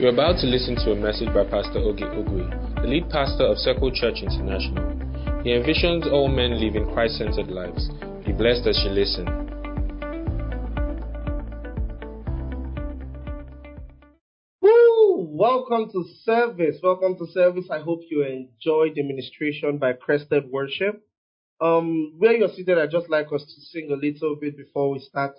You're about to listen to a message by Pastor Oge Ogwe, the lead pastor of Circle Church International. He envisions all men living Christ centered lives. Be blessed as you listen. Woo! Welcome to service. Welcome to service. I hope you enjoyed the ministration by Crested Worship. Um, where you're seated, I'd just like us to sing a little bit before we start,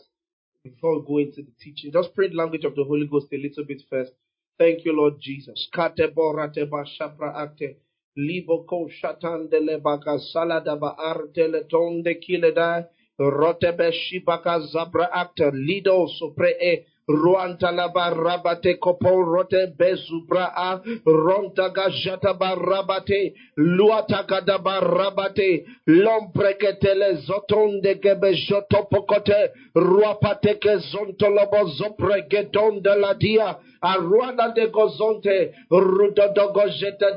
before we go into the teaching. Just pray the language of the Holy Ghost a little bit first. Thank you, Lord Jesus. Shapra ate. Libo ko shatan de lebaka saladaba artele tonde kileda. Rotebe shibaka zabra. Lido sopre e. Ruantalaba rabate kopo rote bezubra a rontaga jataba rabate luatakadaba rabate lompreketele zotonde gebe jotopokote ruapateke zontolobo zopregedon de la dia aruana de gozonte rudodogo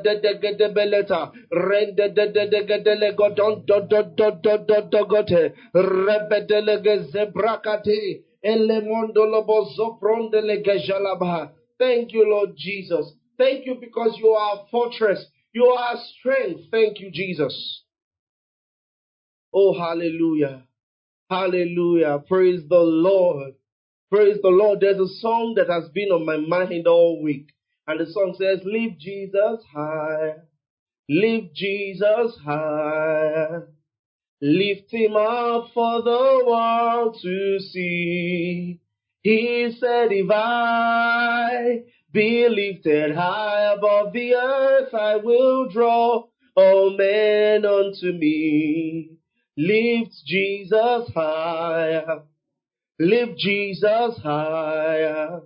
de de beleta rende de de de gede le godon do do do do do do gote Thank you, Lord Jesus. Thank you because you are a fortress. You are strength. Thank you, Jesus. Oh, hallelujah. Hallelujah. Praise the Lord. Praise the Lord. There's a song that has been on my mind all week. And the song says, Lift Jesus high. Lift Jesus high. Lift him up for the world to see. He said, if I be lifted high above the earth, I will draw all men unto me. Lift Jesus higher. Lift Jesus higher.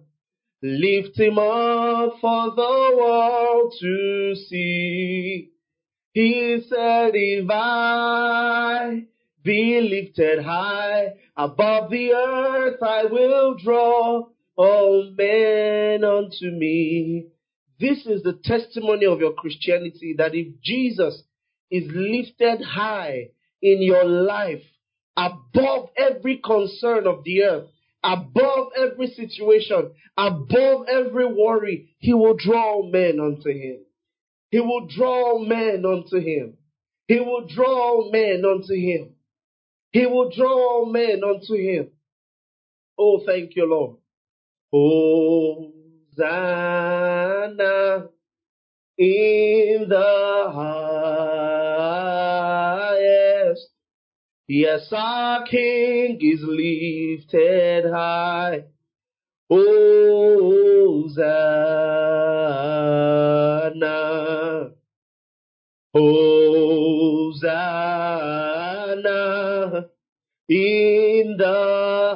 Lift him up for the world to see. He said, if I be lifted high above the earth, I will draw all men unto me. This is the testimony of your Christianity that if Jesus is lifted high in your life, above every concern of the earth, above every situation, above every worry, he will draw men unto him. He will draw men unto him. He will draw men unto him. He will draw men unto him. Oh, thank you, Lord. Hosanna in the highest. Yes, our King is lifted high. Oh, Hosanna. Hosanna in the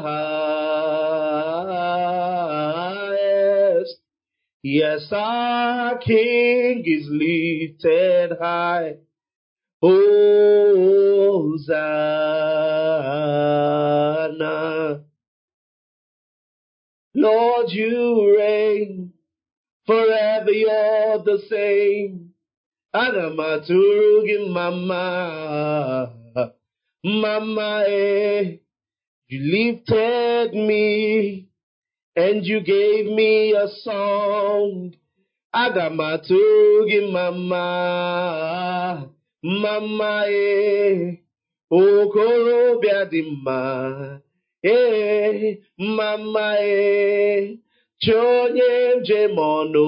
highest. Yes, our King is lifted high. Hosanna. Lord, you reign forever, you're the same. Gị mama, mama, eh. You lifted me and you gave me a song. Gị mama, mama, eh. Okorobịa dị mma, eh, mama, eh. Chi onye njem ọnụ,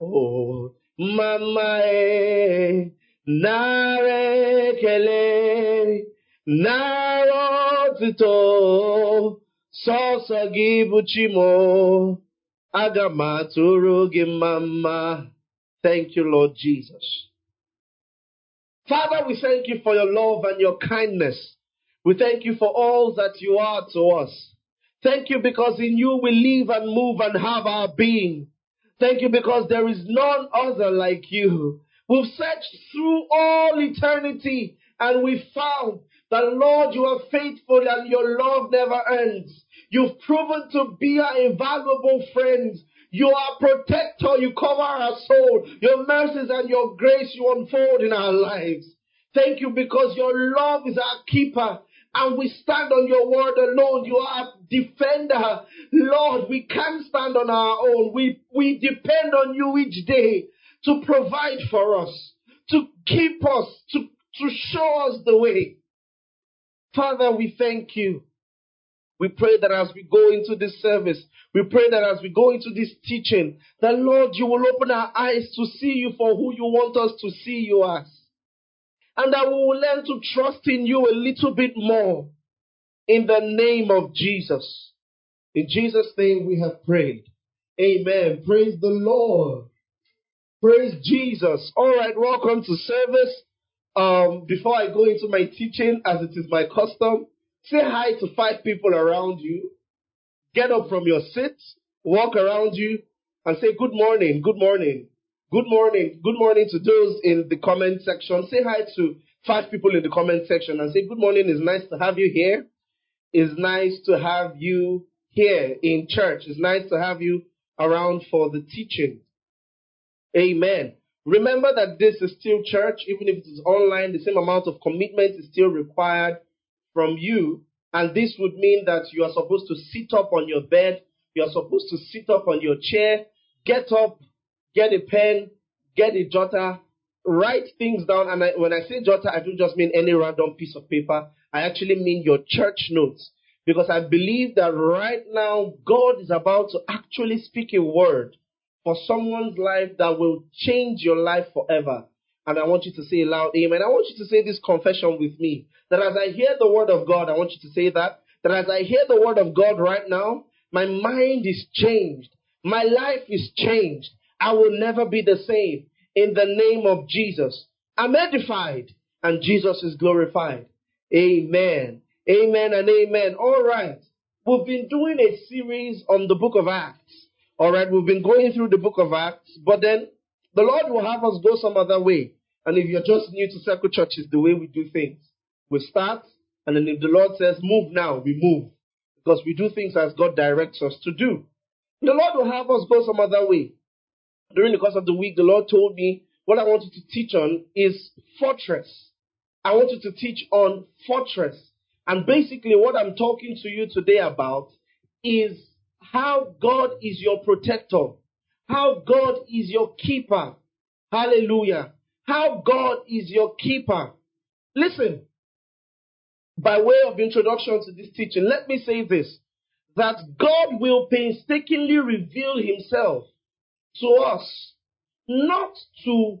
oh. Mama e nara ekele nara otuto sọsọ gị bụ Chimo aga m mama thank you Lord Jesus Father we thank you for your love and your kindness we thank you for all that you are to us thank you because in you we live and move and have our being Thank you because there is none other like you. We've searched through all eternity and we found that Lord, you are faithful and your love never ends. You've proven to be our invaluable friend. You are protector. You cover our soul. Your mercies and your grace you unfold in our lives. Thank you because your love is our keeper and we stand on your word alone. You are a defender. Lord, we can't stand on our own. We, we depend on you each day to provide for us, to keep us, to, to show us the way. Father, we thank you. We pray that as we go into this service, we pray that as we go into this teaching, that Lord, you will open our eyes to see you for who you want us to see you as. And that we will learn to trust in you a little bit more in the name of Jesus. In Jesus' name we have prayed. Amen. Praise the Lord. Praise Jesus. All right, welcome to service. Um, before I go into my teaching, as it is my custom, say hi to five people around you. Get up from your seat, walk around you, and say good morning, good morning, good morning, good morning to those in the comment section. Say hi to five people in the comment section and say good morning. It's nice to have you here. It's nice to have you here in church. It's nice to have you around for the teaching. Amen. Remember that this is still church, even if it is online, the same amount of commitment is still required from you. And this would mean that you are supposed to sit up on your bed, you are supposed to sit up on your chair, get up, get a pen, get a jotter, write things down. And I, when I say jotter, I don't just mean any random piece of paper. I actually mean your church notes. Because I believe that right now, God is about to actually speak a word for someone's life that will change your life forever. And I want you to say loud amen. I want you to say this confession with me. That as I hear the word of God, I want you to say that. That as I hear the word of God right now, my mind is changed. My life is changed. I will never be the same. In the name of Jesus. I'm edified and Jesus is glorified. Amen. Amen and amen. All right. We've been doing a series on the book of Acts. All right. We've been going through the book of Acts, but then the Lord will have us go some other way. And if you're just new to Circle Church, it's the way we do things. We start, and then if the Lord says move now, we move. Because we do things as God directs us to do. The Lord will have us go some other way. During the course of the week, the Lord told me what I wanted to teach on is fortress. I wanted to teach on fortress. And basically, what I'm talking to you today about is how God is your protector, how God is your keeper. Hallelujah. How God is your keeper. Listen, by way of introduction to this teaching, let me say this that God will painstakingly reveal himself to us, not to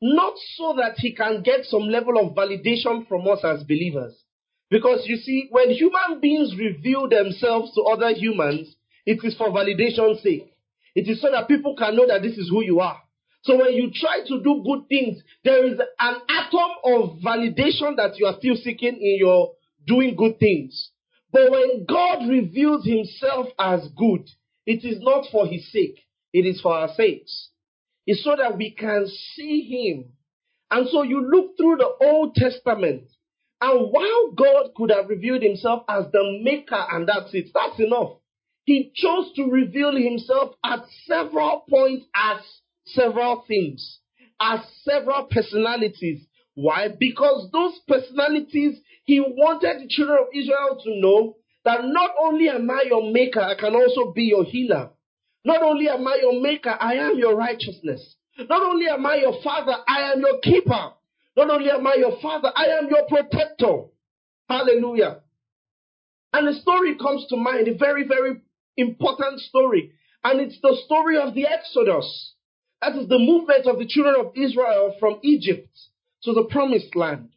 not so that he can get some level of validation from us as believers, because you see, when human beings reveal themselves to other humans, it is for validation's sake. It is so that people can know that this is who you are. So when you try to do good things, there is an atom of validation that you are still seeking in your doing good things. But when God reveals himself as good, it is not for his sake. It is for our sakes. It's so that we can see him. And so you look through the Old Testament and while God could have revealed himself as the maker and that's it, that's enough. He chose to reveal himself at several points as several things, as several personalities. Why? Because those personalities, he wanted the children of Israel to know that not only am I your maker, I can also be your healer. Not only am I your maker, I am your righteousness. Not only am I your father, I am your keeper. Not only am I your father, I am your protector. Hallelujah. And a story comes to mind, a very, very important story. And it's the story of the Exodus. That is the movement of the children of Israel from Egypt to the promised land.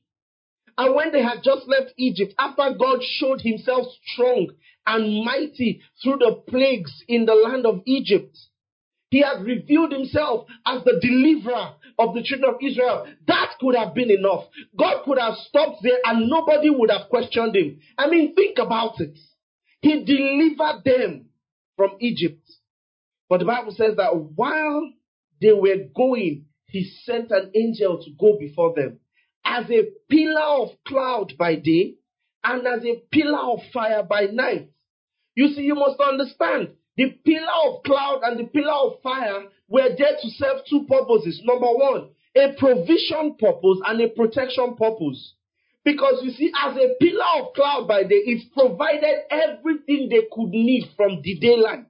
And when they had just left Egypt, after God showed himself strong and mighty through the plagues in the land of Egypt, he had revealed himself as the deliverer of the children of Israel. That could have been enough. God could have stopped there and nobody would have questioned him. I mean, think about it. He delivered them from Egypt. But the Bible says that while they were going, he sent an angel to go before them as a pillar of cloud by day and as a pillar of fire by night. You see, you must understand the pillar of cloud and the pillar of fire were there to serve two purposes. Number one, a provision purpose and a protection purpose. Because you see, as a pillar of cloud by day, it provided everything they could need from the daylight.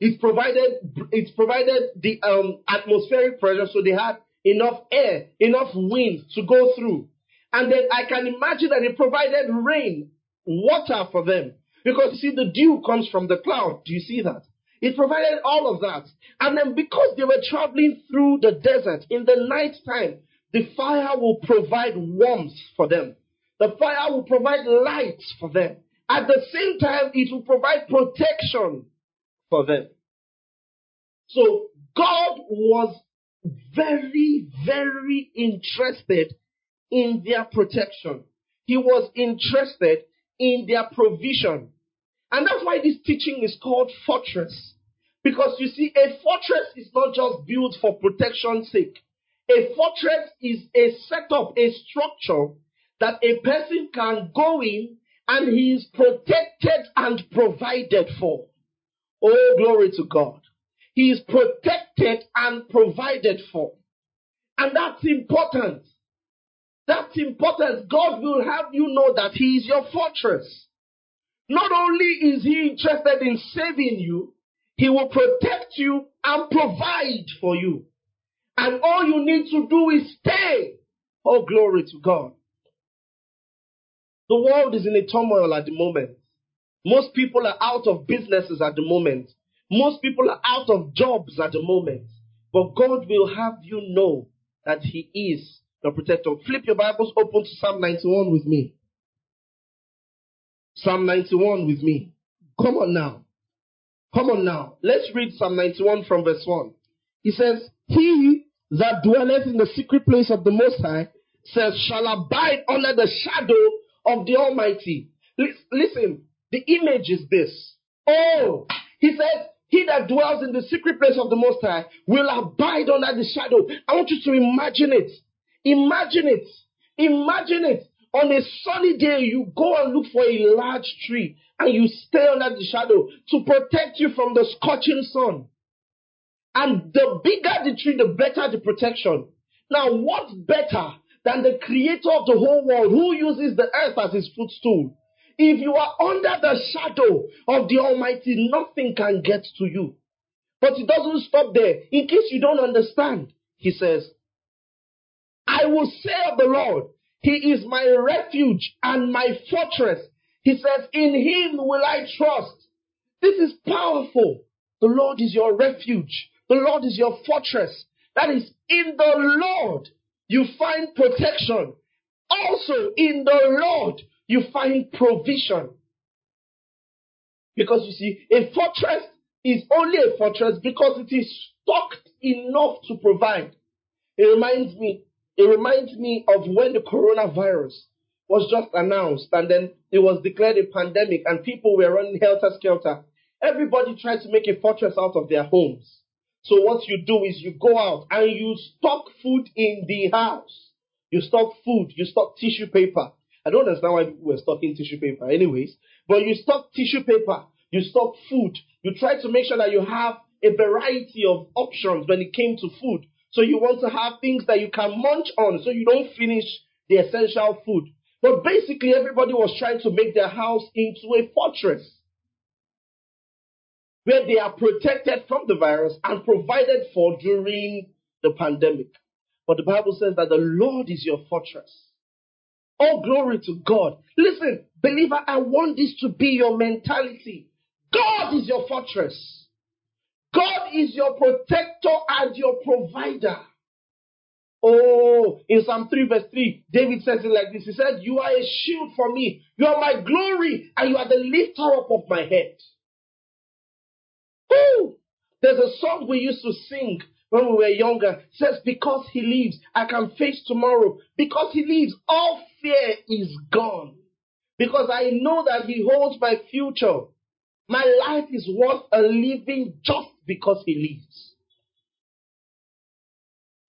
It provided, it provided the um, atmospheric pressure, so they had enough air, enough wind to go through. And then I can imagine that it provided rain, water for them. Because you see, the dew comes from the cloud. Do you see that? It provided all of that. And then because they were traveling through the desert in the night time, the fire will provide warmth for them. The fire will provide light for them. At the same time, it will provide protection for them. So God was very, very interested in their protection. He was interested in their provision. And that's why this teaching is called fortress. Because you see, a fortress is not just built for protection's sake. A fortress is a setup, a structure that a person can go in and he is protected and provided for. Oh, glory to God. He is protected and provided for. And that's important. That's important. God will have you know that He is your fortress. Not only is He interested in saving you, He will protect you and provide for you. And all you need to do is stay. Oh, glory to God. The world is in a turmoil at the moment. Most people are out of businesses at the moment. Most people are out of jobs at the moment. But God will have you know that He is the protector. Flip your Bibles open to Psalm 91 with me. Psalm 91 with me. Come on now. Come on now. Let's read Psalm 91 from verse 1. He says, He that dwelleth in the secret place of the Most High says, shall abide under the shadow of the Almighty. Listen, the image is this. Oh, he says, he that dwells in the secret place of the Most High will abide under the shadow. I want you to imagine it. Imagine it. Imagine it. On a sunny day, you go and look for a large tree and you stay under the shadow to protect you from the scorching sun. And the bigger the tree, the better the protection. Now, what's better than the creator of the whole world who uses the earth as his footstool. If you are under the shadow of the Almighty, nothing can get to you. But it doesn't stop there. In case you don't understand, he says, I will say of the Lord, He is my refuge and my fortress. He says, In Him will I trust. This is powerful. The Lord is your refuge. The Lord is your fortress. That is in the Lord you find protection. Also in the Lord, you find provision. Because you see, a fortress is only a fortress because it is stocked enough to provide. It reminds me, it reminds me of when the coronavirus was just announced and then it was declared a pandemic and people were running helter skelter. Everybody tried to make a fortress out of their homes. So what you do is you go out and you stock food in the house. You stock food, you stock tissue paper. I don't understand why people were stocking tissue paper anyways, but you stock tissue paper, you stock food. You try to make sure that you have a variety of options when it came to food. So you want to have things that you can munch on so you don't finish the essential food. But basically everybody was trying to make their house into a fortress where they are protected from the virus and provided for during the pandemic. But the Bible says that the Lord is your fortress. All glory to God. Listen, believer, I want this to be your mentality. God is your fortress. God is your protector and your provider. Oh, in Psalm 3 verse 3, David says it like this. He said, You are a shield for me. You are my glory and you are the lifter up of my head. Woo! There's a song we used to sing when we were younger. It says, Because he lives, I can face tomorrow. Because he lives, all fear is gone. Because I know that he holds my future. My life is worth a living just because he lives.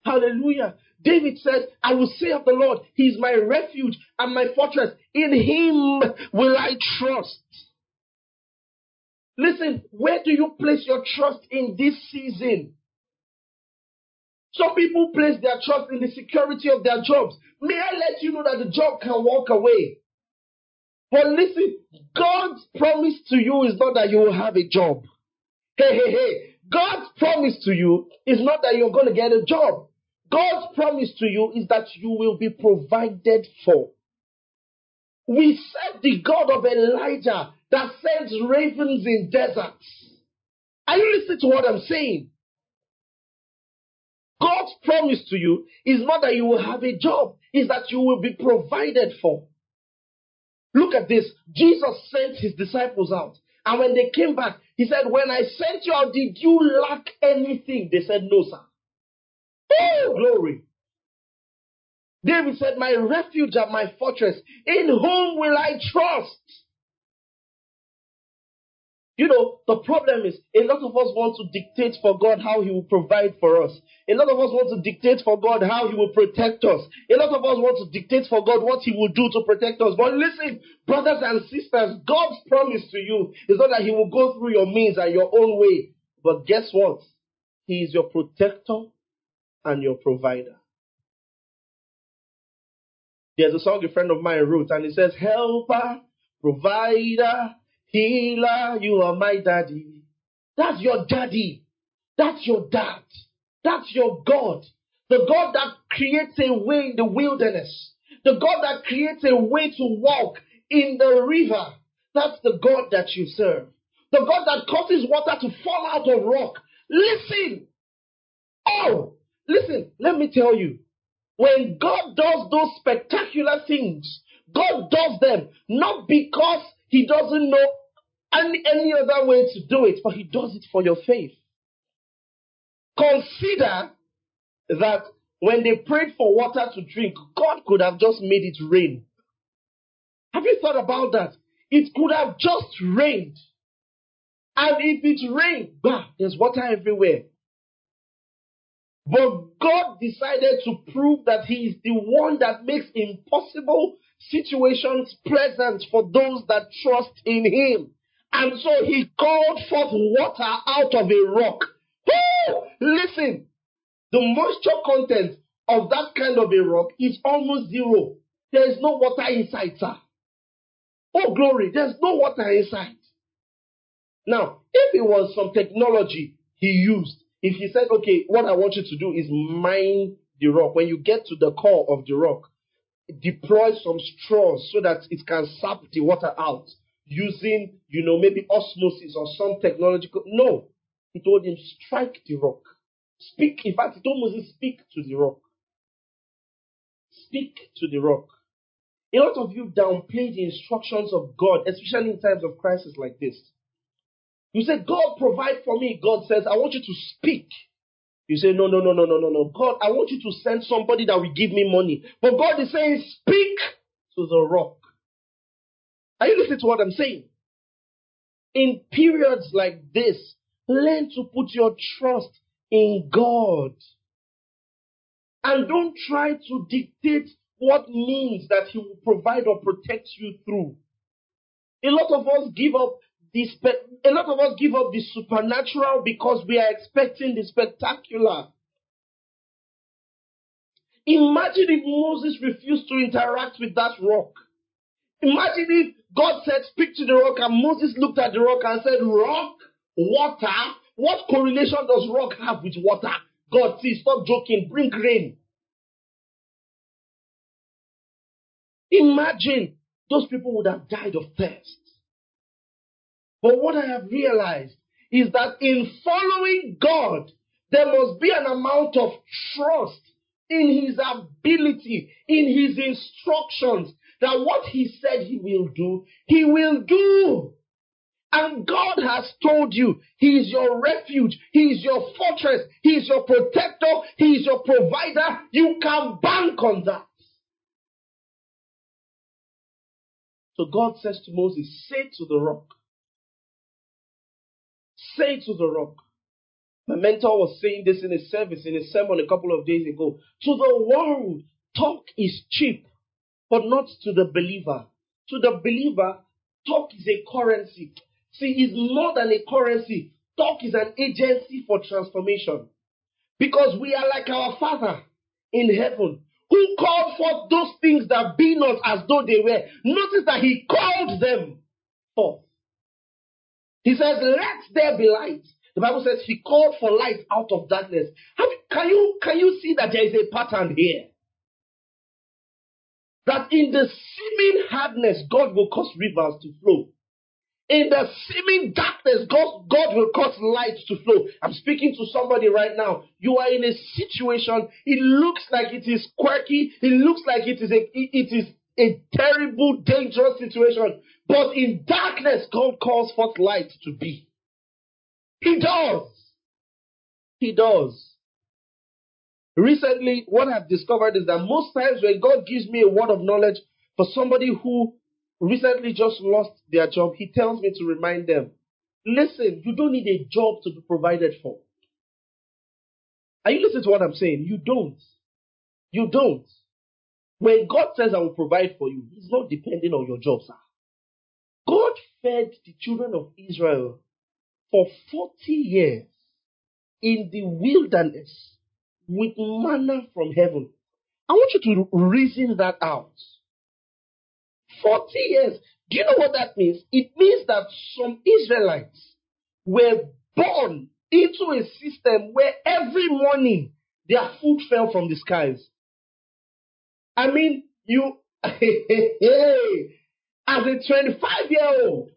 Hallelujah. David says, I will say of the Lord, He is my refuge and my fortress. In Him will I trust. Listen, where do you place your trust in this season? Some people place their trust in the security of their jobs. May I let you know that the job can walk away? But listen, God's promise to you is not that you will have a job. Hey, hey, hey. God's promise to you is not that you're going to get a job. God's promise to you is that you will be provided for. We serve the God of Elijah that sends ravens in deserts. Are you listening to what I'm saying? God's promise to you is not that you will have a job, is that you will be provided for. Look at this. Jesus sent his disciples out. And when they came back, he said, When I sent you out, did you lack anything? They said, No, sir. Oh, glory. David said, My refuge and my fortress, in whom will I trust? You know, the problem is a lot of us want to dictate for God how He will provide for us. A lot of us want to dictate for God how He will protect us. A lot of us want to dictate for God what He will do to protect us. But listen, brothers and sisters, God's promise to you is not that He will go through your means and your own way. But guess what? He is your protector and your provider. There's a song a friend of mine wrote, and it says, Helper, provider, healer, you are my daddy. That's your daddy. That's your dad. That's your God. The God that creates a way in the wilderness. The God that creates a way to walk in the river. That's the God that you serve. The God that causes water to fall out of rock. Listen. Oh, listen, let me tell you. When God does those spectacular things, God does them not because He doesn't know any, any other way to do it, but He does it for your faith. Consider that when they prayed for water to drink, God could have just made it rain. Have you thought about that? It could have just rained. And if it rained, bah, there's water everywhere. But God decided to prove that He is the one that makes impossible situations pleasant for those that trust in Him. And so He called forth water out of a rock. Woo! Listen, the moisture content of that kind of a rock is almost zero. There is no water inside, sir. Oh, glory, there's no water inside. Now, if it was some technology he used, if he said, okay, what I want you to do is mine the rock, when you get to the core of the rock, deploy some straws so that it can sap the water out using, you know, maybe osmosis or some technological. No. He told him, strike the rock. Speak. In fact, he told Moses, speak to the rock. Speak to the rock. A lot of you downplay the instructions of God, especially in times of crisis like this. You say, God provide for me. God says, I want you to speak. You say, no, no, no, no, no, no, no. God, I want you to send somebody that will give me money. But God is saying, speak to the rock. Are you listening to what I'm saying? In periods like this, learn to put your trust in God. And don't try to dictate what means that He will provide or protect you through. A lot of us give up the spe- a lot of us give up the supernatural because we are expecting the spectacular. Imagine if Moses refused to interact with that rock. Imagine if God said, Speak to the rock, and Moses looked at the rock and said, Rock, water. What correlation does rock have with water? God, see, stop joking, bring rain. Imagine those people would have died of thirst. But what I have realized is that in following God, there must be an amount of trust in His ability, in His instructions, that what He said He will do, He will do. And God has told you He is your refuge, He is your fortress, He is your protector, He is your provider. You can bank on that. So God says to Moses, Say to the rock, Say to the rock. My mentor was saying this in a service, in a sermon a couple of days ago. To the world, talk is cheap, but not to the believer. To the believer, talk is a currency. See, it's more than a currency. Talk is an agency for transformation. Because we are like our Father in heaven who called forth those things that be not as though they were. Notice that he called them forth. He says, Let there be light. The Bible says he called for light out of darkness. Have, can you can you see that there is a pattern here? That in the seeming hardness, God will cause rivers to flow. In the seeming darkness, God, God will cause light to flow. I'm speaking to somebody right now. You are in a situation, it looks like it is quirky, it looks like it is a, it is a terrible, dangerous situation. But in darkness, God calls forth light to be. He does. He does. Recently, what I've discovered is that most times when God gives me a word of knowledge for somebody who recently just lost their job, He tells me to remind them listen, you don't need a job to be provided for. Are you listening to what I'm saying? You don't. You don't. When God says, I will provide for you, He's not depending on your job, sir. God fed the children of Israel for 40 years in the wilderness with manna from heaven. I want you to reason that out. 40 years. Do you know what that means? It means that some Israelites were born into a system where every morning their food fell from the skies. I mean, you, as a 25 year old,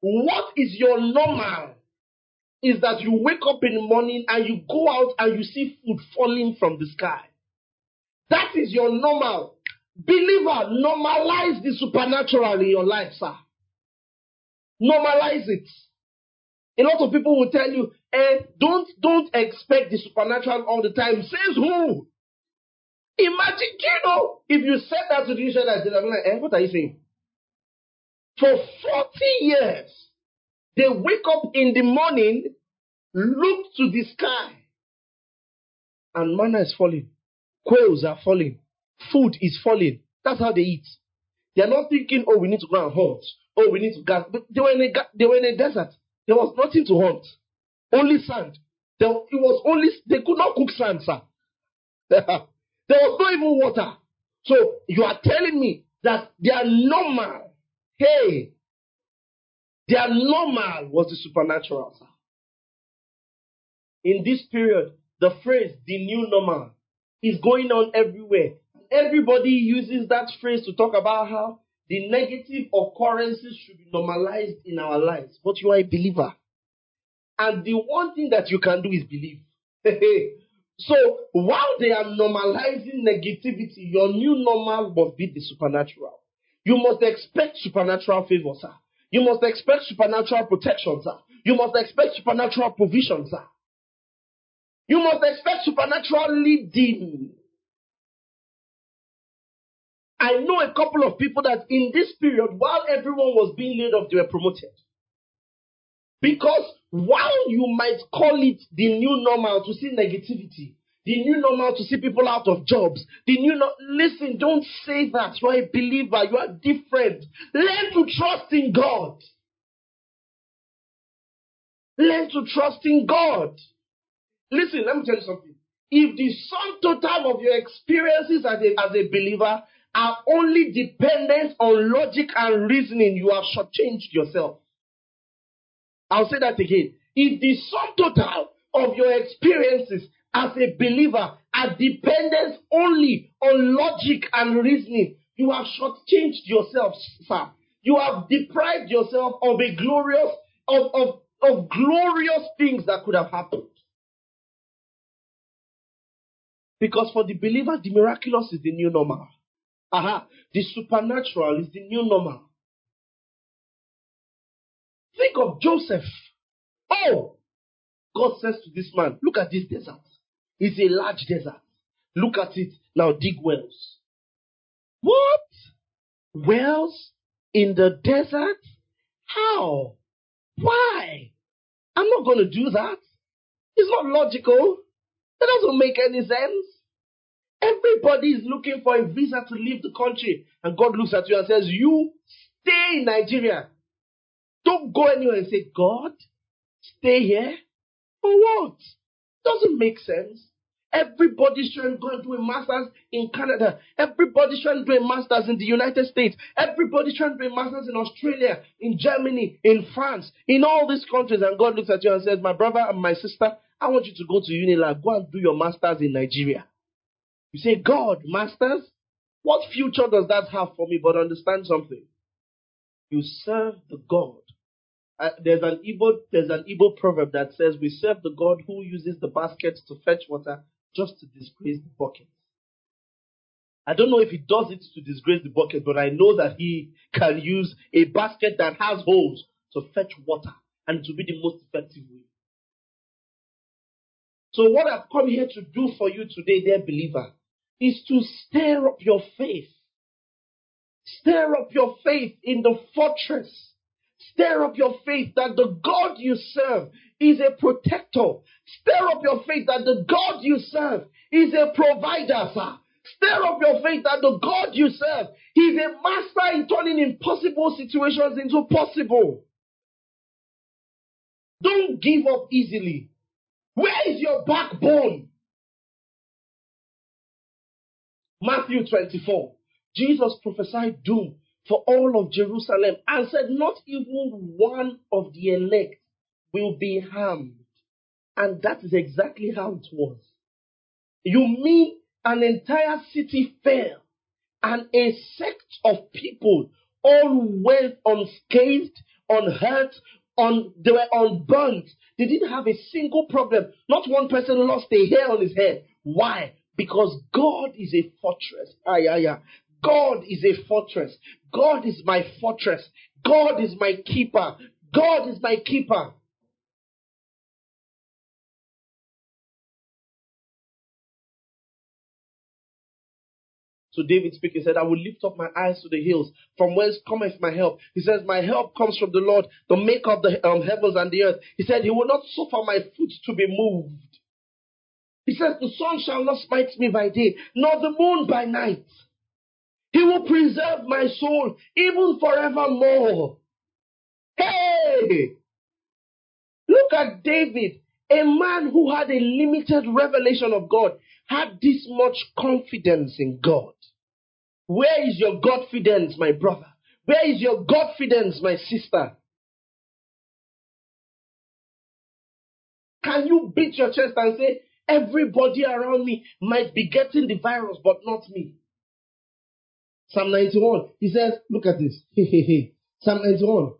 what is your normal? Is that you wake up in the morning and you go out and you see food falling from the sky. That is your normal. Believer, normalize the supernatural in your life, sir. Normalize it. A lot of people will tell you, eh, don't don't expect the supernatural all the time. Says who? Imagine, you know, if you said that to the Israelites, I'm like, eh, what are you saying? For 40 years, they wake up in the morning, look to the sky, and manna is falling. Quails are falling. Food is falling. That's how they eat. They are not thinking, oh, we need to go and hunt. Oh, we need to gas. They were in a, they were in a desert. There was nothing to hunt. Only sand. There, it was only, they could not cook sand, sir. there was no even water. So you are telling me that they are normal. Hey, their normal was the supernatural. In this period, the phrase the new normal is going on everywhere. Everybody uses that phrase to talk about how the negative occurrences should be normalized in our lives. But you are a believer. And the one thing that you can do is believe. so while they are normalizing negativity, your new normal must be the supernatural. You must expect supernatural favor, sir. You must expect supernatural protection, sir. You must expect supernatural provision, sir. You must expect supernatural leading. I know a couple of people that in this period, while everyone was being laid off, they were promoted. Because while you might call it the new normal to see negativity, the new normal to see people out of jobs, the new no- listen, don't say that. You are a believer, you are different. Learn to trust in God. Learn to trust in God. Listen, let me tell you something. If the sum total of your experiences as a, as a believer are only dependent on logic and reasoning, you have shortchanged yourself. I'll say that again. If the sum total of your experiences as a believer are dependent only on logic and reasoning, you have shortchanged yourself, sir. You have deprived yourself of a glorious, of, of, of glorious things that could have happened. Because for the believer, the miraculous is the new normal. Aha. The supernatural is the new normal. Think of Joseph. Oh! God says to this man, look at this desert. It's a large desert. Look at it. Now dig wells. What? Wells in the desert? How? Why? I'm not going to do that. It's not logical. That doesn't make any sense. Everybody is looking for a visa to leave the country. And God looks at you and says, You stay in Nigeria. Don't go anywhere and say, God, stay here. For what? Doesn't make sense. Everybody's trying to go and do a master's in Canada. Everybody's trying to do a master's in the United States. Everybody's trying to do a master's in Australia, in Germany, in France, in all these countries. And God looks at you and says, My brother and my sister, I want you to go to Unilag. Go and do your master's in Nigeria. You say, God, masters? What future does that have for me? But understand something. You serve the God. Uh, there's an Igbo there's an Igbo proverb that says we serve the God who uses the basket to fetch water just to disgrace the bucket. I don't know if he does it to disgrace the bucket, but I know that he can use a basket that has holes to fetch water and to be the most effective way. So what I've come here to do for you today, dear believer, is to stir up your faith. Stir up your faith in the fortress. Stir up your faith that the God you serve is a protector. Stir up your faith that the God you serve is a provider, sir. Stir up your faith that the God you serve is a master in turning impossible situations into possible. Don't give up easily. Where is your backbone? Matthew 24. Jesus prophesied doom for all of Jerusalem and said, Not even one of the elect will be harmed. And that is exactly how it was. You mean an entire city fell and a sect of people all went unscathed, unhurt, on, they were unburnt. They didn't have a single problem. Not one person lost a hair on his head. Why? Because God is a fortress. Ay, ay, ay. God is a fortress. God is my fortress. God is my keeper. God is my keeper. So David speaking said, I will lift up my eyes to the hills, from whence cometh my help. He says, My help comes from the Lord, the maker of the um, heavens and the earth. He said, He will not suffer my foot to be moved. He says, The sun shall not smite me by day, nor the moon by night. He will preserve my soul even forevermore. Hey! Look at David, a man who had a limited revelation of God, had this much confidence in God. Where is your confidence, my brother? Where is your confidence, my sister? Can you beat your chest and say, everybody around me might be getting the virus, but not me? Psalm 91, he says, look at this. Psalm 91.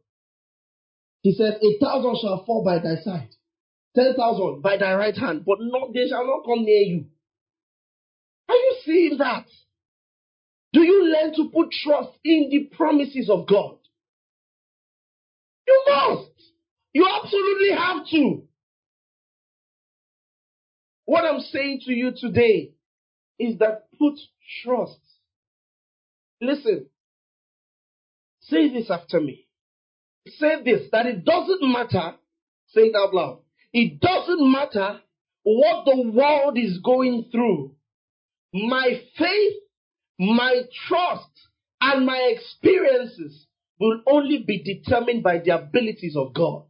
He says, a thousand shall fall by thy side, ten thousand by thy right hand, but not they shall not come near you. Are you seeing that? Do you learn to put trust in the promises of God? You must. You absolutely have to. What I'm saying to you today is that put trust. Listen, say this after me. Say this that it doesn't matter, say it out loud. It doesn't matter what the world is going through. My faith my trust and my experiences will only be determined by the abilities of God.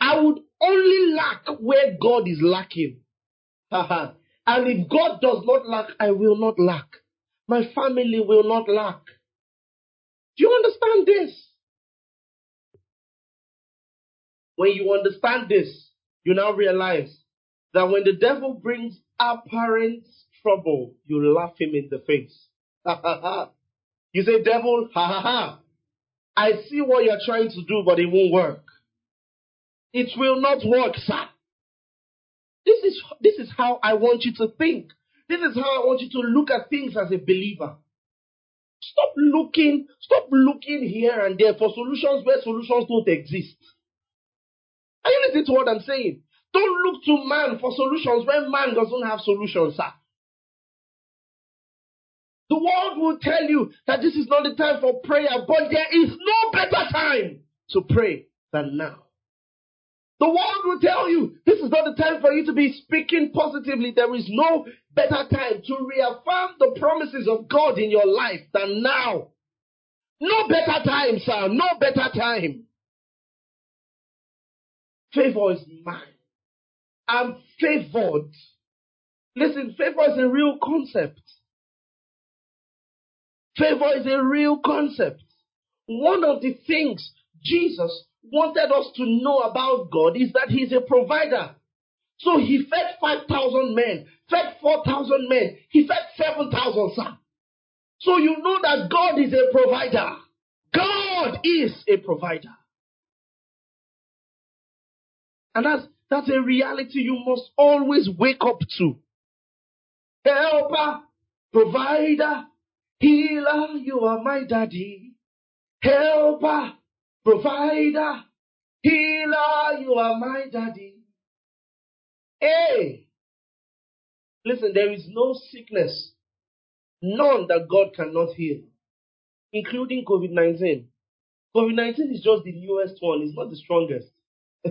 I would only lack where God is lacking. and if God does not lack, I will not lack. My family will not lack. Do you understand this? When you understand this, you now realize that when the devil brings apparent trouble, you laugh him in the face. you say, devil, ha ha ha. I see what you're trying to do, but it won't work. It will not work, sir. This is, this is how I want you to think. This is how I want you to look at things as a believer. Stop looking, stop looking here and there for solutions where solutions don't exist. Are you listening to what I'm saying? Don't look to man for solutions when man doesn't have solutions, sir. The world will tell you that this is not the time for prayer, but there is no better time to pray than now. The world will tell you this is not the time for you to be speaking positively. There is no better time to reaffirm the promises of God in your life than now. No better time, sir. No better time. Favor is mine. I'm favored. Listen, favor is a real concept. Favor is a real concept. One of the things Jesus wanted us to know about God is that He's a provider. So He fed 5,000 men, fed 4,000 men, He fed 7,000, sir. So you know that God is a provider. God is a provider. And that's, that's a reality you must always wake up to. Helper, provider, healer, you are my daddy. Helper, provider, healer, you are my daddy. Hey, listen, there is no sickness, none that God cannot heal, including COVID 19. COVID 19 is just the newest one, it's not the strongest.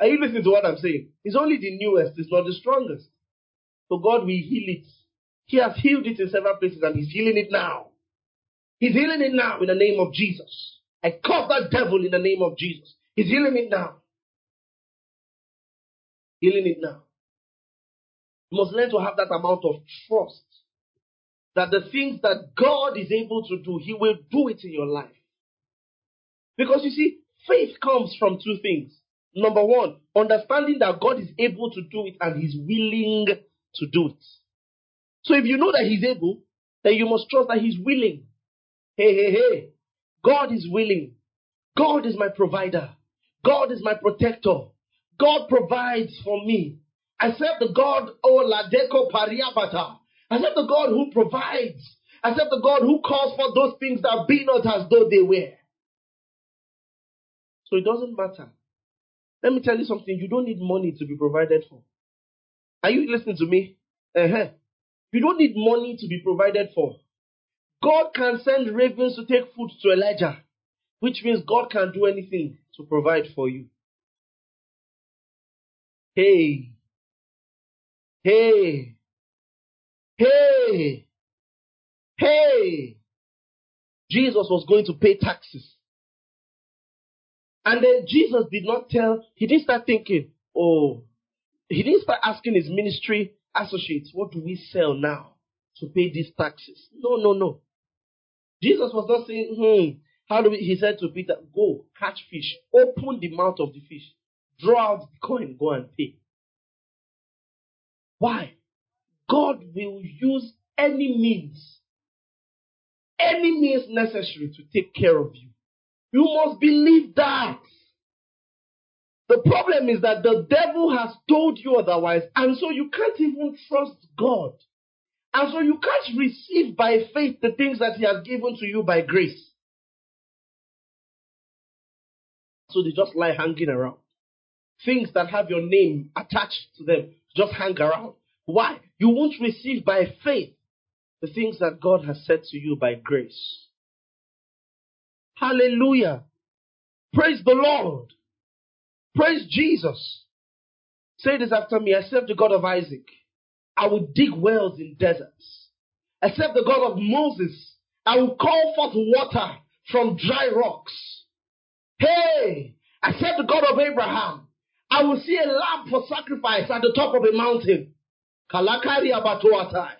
Are you listening to what I'm saying? It's only the newest, it's not the strongest. So God will heal it. He has healed it in several places and He's healing it now. He's healing it now in the name of Jesus. I caught that devil in the name of Jesus. He's healing it now. Healing it now. You must learn to have that amount of trust that the things that God is able to do, He will do it in your life. Because you see, faith comes from two things. Number one, understanding that God is able to do it and He's willing to do it. So if you know that He's able, then you must trust that He's willing. Hey, hey, hey. God is willing. God is my provider. God is my protector. God provides for me. I serve the God, oh Ladeko Pariabata. I serve the God who provides. I serve the God who calls for those things that be not as though they were. So it doesn't matter. Let me tell you something. You don't need money to be provided for. Are you listening to me? Uh-huh. You don't need money to be provided for. God can send ravens to take food to Elijah, which means God can do anything to provide for you. Hey, hey, hey, hey. Jesus was going to pay taxes. And then Jesus did not tell, he didn't start thinking, oh, he didn't start asking his ministry associates, what do we sell now to pay these taxes? No, no, no. Jesus was not saying, hmm, how do we, he said to Peter, go catch fish, open the mouth of the fish, draw out the coin, go and pay. Why? God will use any means, any means necessary to take care of you. You must believe that. The problem is that the devil has told you otherwise, and so you can't even trust God. And so you can't receive by faith the things that He has given to you by grace. So they just lie hanging around. Things that have your name attached to them just hang around. Why? You won't receive by faith the things that God has said to you by grace. Hallelujah. Praise the Lord. Praise Jesus. Say this after me. I serve the God of Isaac. I will dig wells in deserts. I serve the God of Moses. I will call forth water from dry rocks. Hey, I serve the God of Abraham. I will see a lamb for sacrifice at the top of a mountain. Kalakari abatuatai.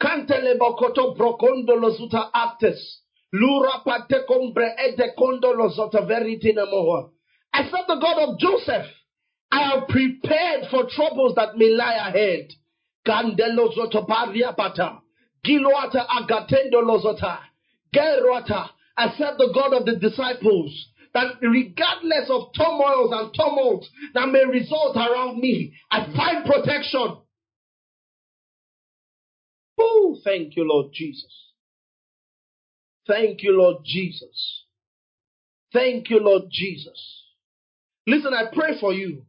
Kantele bokoto brokondo lozuta actes. Lura pate combre ede kondo lozota veritina moha. I said the God of Joseph. I am prepared for troubles that may lie ahead. Gandelo zotoparia bata. Giloata agatendo lozota. Gerwata. I said the God of the disciples. That regardless of turmoils and tumults that may result around me, I find protection. Oh, thank you, Lord Jesus. Thank you, Lord Jesus. Thank you, Lord Jesus. Listen, I pray for you.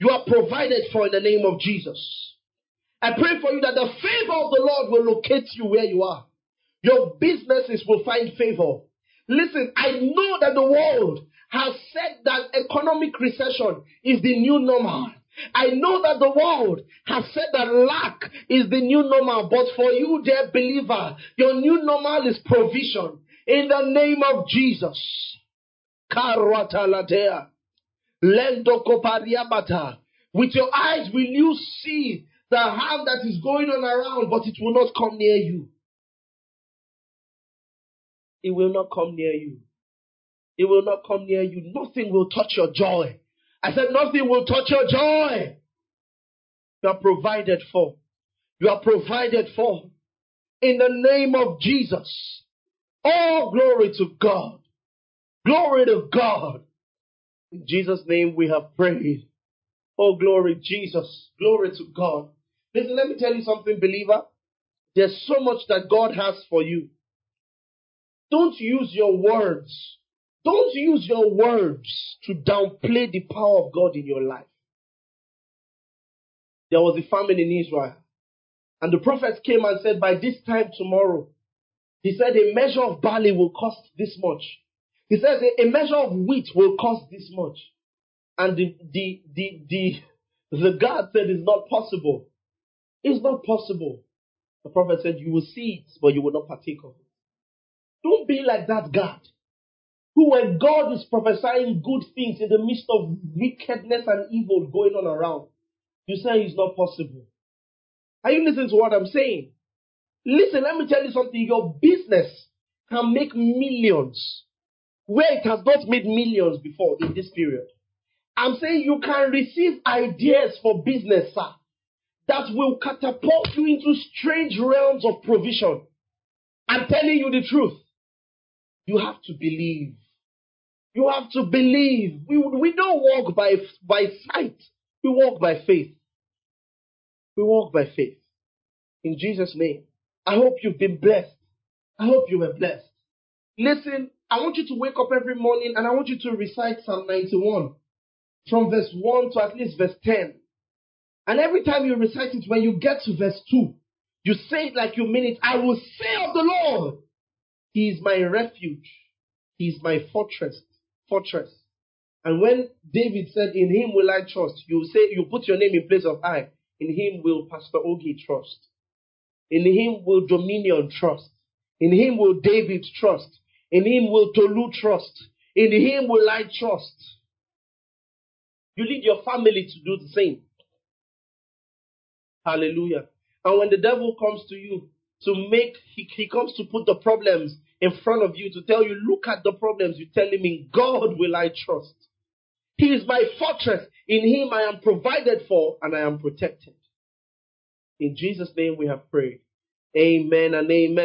You are provided for in the name of Jesus. I pray for you that the favor of the Lord will locate you where you are. Your businesses will find favor. Listen, I know that the world has said that economic recession is the new normal. I know that the world has said that lack is the new normal, but for you, dear believer, your new normal is provision. In the name of Jesus. With your eyes will you see the harm that is going on around, but it will not come near you. It will not come near you. It will not come near you. Nothing will touch your joy. I said, nothing will touch your joy. You are provided for. You are provided for. In the name of Jesus. All glory to God. Glory to God. In Jesus' name we have prayed. Oh, glory, Jesus. Glory to God. Listen, let me tell you something, believer. There's so much that God has for you. Don't use your words. Don't use your words to downplay the power of God in your life. There was a famine in Israel. And the prophets came and said, by this time tomorrow, he said a measure of barley will cost this much. He says a measure of wheat will cost this much. And the, the, the, the, the God said it's not possible. It's not possible. The prophet said, you will see it, but you will not partake of it. Don't be like that God. Who when God is prophesying good things in the midst of wickedness and evil going on around, you say it's not possible. Are you listening to what I'm saying? Listen, let me tell you something. Your business can make millions where it has not made millions before in this period. I'm saying you can receive ideas for business, sir, that will catapult you into strange realms of provision. I'm telling you the truth. You have to believe. You have to believe. We, we don't walk by, by sight. We walk by faith. We walk by faith. In Jesus' name. I hope you've been blessed. I hope you were blessed. Listen, I want you to wake up every morning and I want you to recite Psalm 91 from verse 1 to at least verse 10. And every time you recite it, when you get to verse 2, you say it like you mean it. I will say of the Lord, He is my refuge. He is my fortress. Fortress. And when David said, In him will I trust, you say, you put your name in place of I. In him will Pastor Ogi trust. In him will Dominion trust. In him will David trust. In him will Tolu trust. In him will I trust. You need your family to do the same. Hallelujah. And when the devil comes to you to make, he, he comes to put the problems in front of you to tell you, look at the problems. You tell him, in God will I trust. He is my fortress. In him I am provided for and I am protected. In Jesus' name we have prayed. Amen and amen.